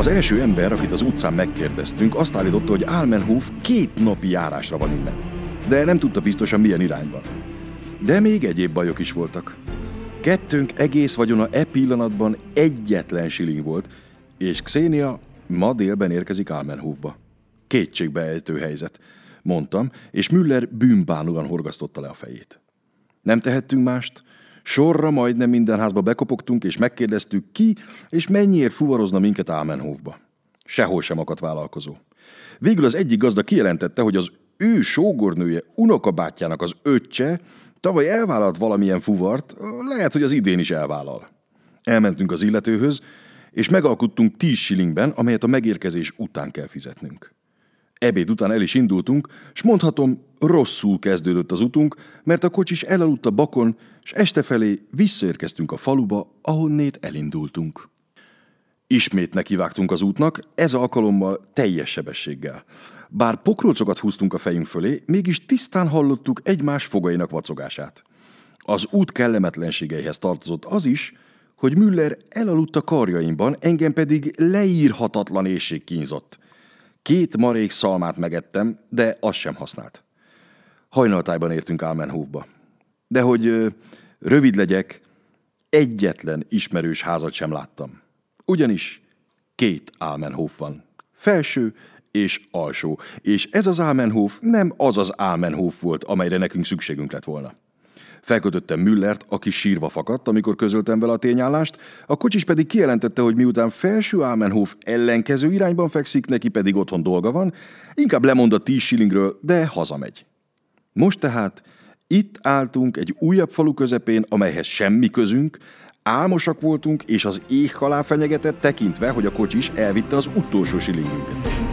Az első ember, akit az utcán megkérdeztünk, azt állította, hogy Almenhof két napi járásra van innen. De nem tudta biztosan milyen irányban. De még egyéb bajok is voltak. Kettőnk egész vagyona e pillanatban egyetlen siling volt, és Xenia ma délben érkezik Almenhofba. Kétségbeejtő helyzet, mondtam, és Müller bűnbánúan horgasztotta le a fejét. Nem tehettünk mást, sorra majdnem minden házba bekopogtunk, és megkérdeztük ki, és mennyiért fuvarozna minket Almenhofba. Sehol sem akadt vállalkozó. Végül az egyik gazda kijelentette, hogy az ő sógornője unokabátyjának az öccse tavaly elvállalt valamilyen fuvart, lehet, hogy az idén is elvállal. Elmentünk az illetőhöz, és megalkuttunk 10 shillingben, amelyet a megérkezés után kell fizetnünk. Ebéd után el is indultunk, s mondhatom, rosszul kezdődött az utunk, mert a kocsis elaludt a bakon, s este felé visszaérkeztünk a faluba, ahonnét elindultunk. Ismét nekivágtunk az útnak, ez alkalommal teljes sebességgel. Bár pokrócokat húztunk a fejünk fölé, mégis tisztán hallottuk egymás fogainak vacogását. Az út kellemetlenségeihez tartozott az is, hogy Müller elaludt a karjaimban, engem pedig leírhatatlan éjség kínzott. Két marék szalmát megettem, de az sem használt. Hajnaltájban értünk Almenhofba. De hogy ö, rövid legyek, egyetlen ismerős házat sem láttam. Ugyanis két Almenhof van. Felső és alsó. És ez az Almenhof nem az az Almenhof volt, amelyre nekünk szükségünk lett volna. Felkötöttem Müllert, aki sírva fakadt, amikor közöltem vele a tényállást, a kocsis pedig kijelentette, hogy miután felső Almenhof ellenkező irányban fekszik, neki pedig otthon dolga van, inkább lemond a 10 shillingről, de hazamegy. Most tehát itt álltunk egy újabb falu közepén, amelyhez semmi közünk, álmosak voltunk, és az ég halál fenyegetett tekintve, hogy a kocsis elvitte az utolsó silingünket is.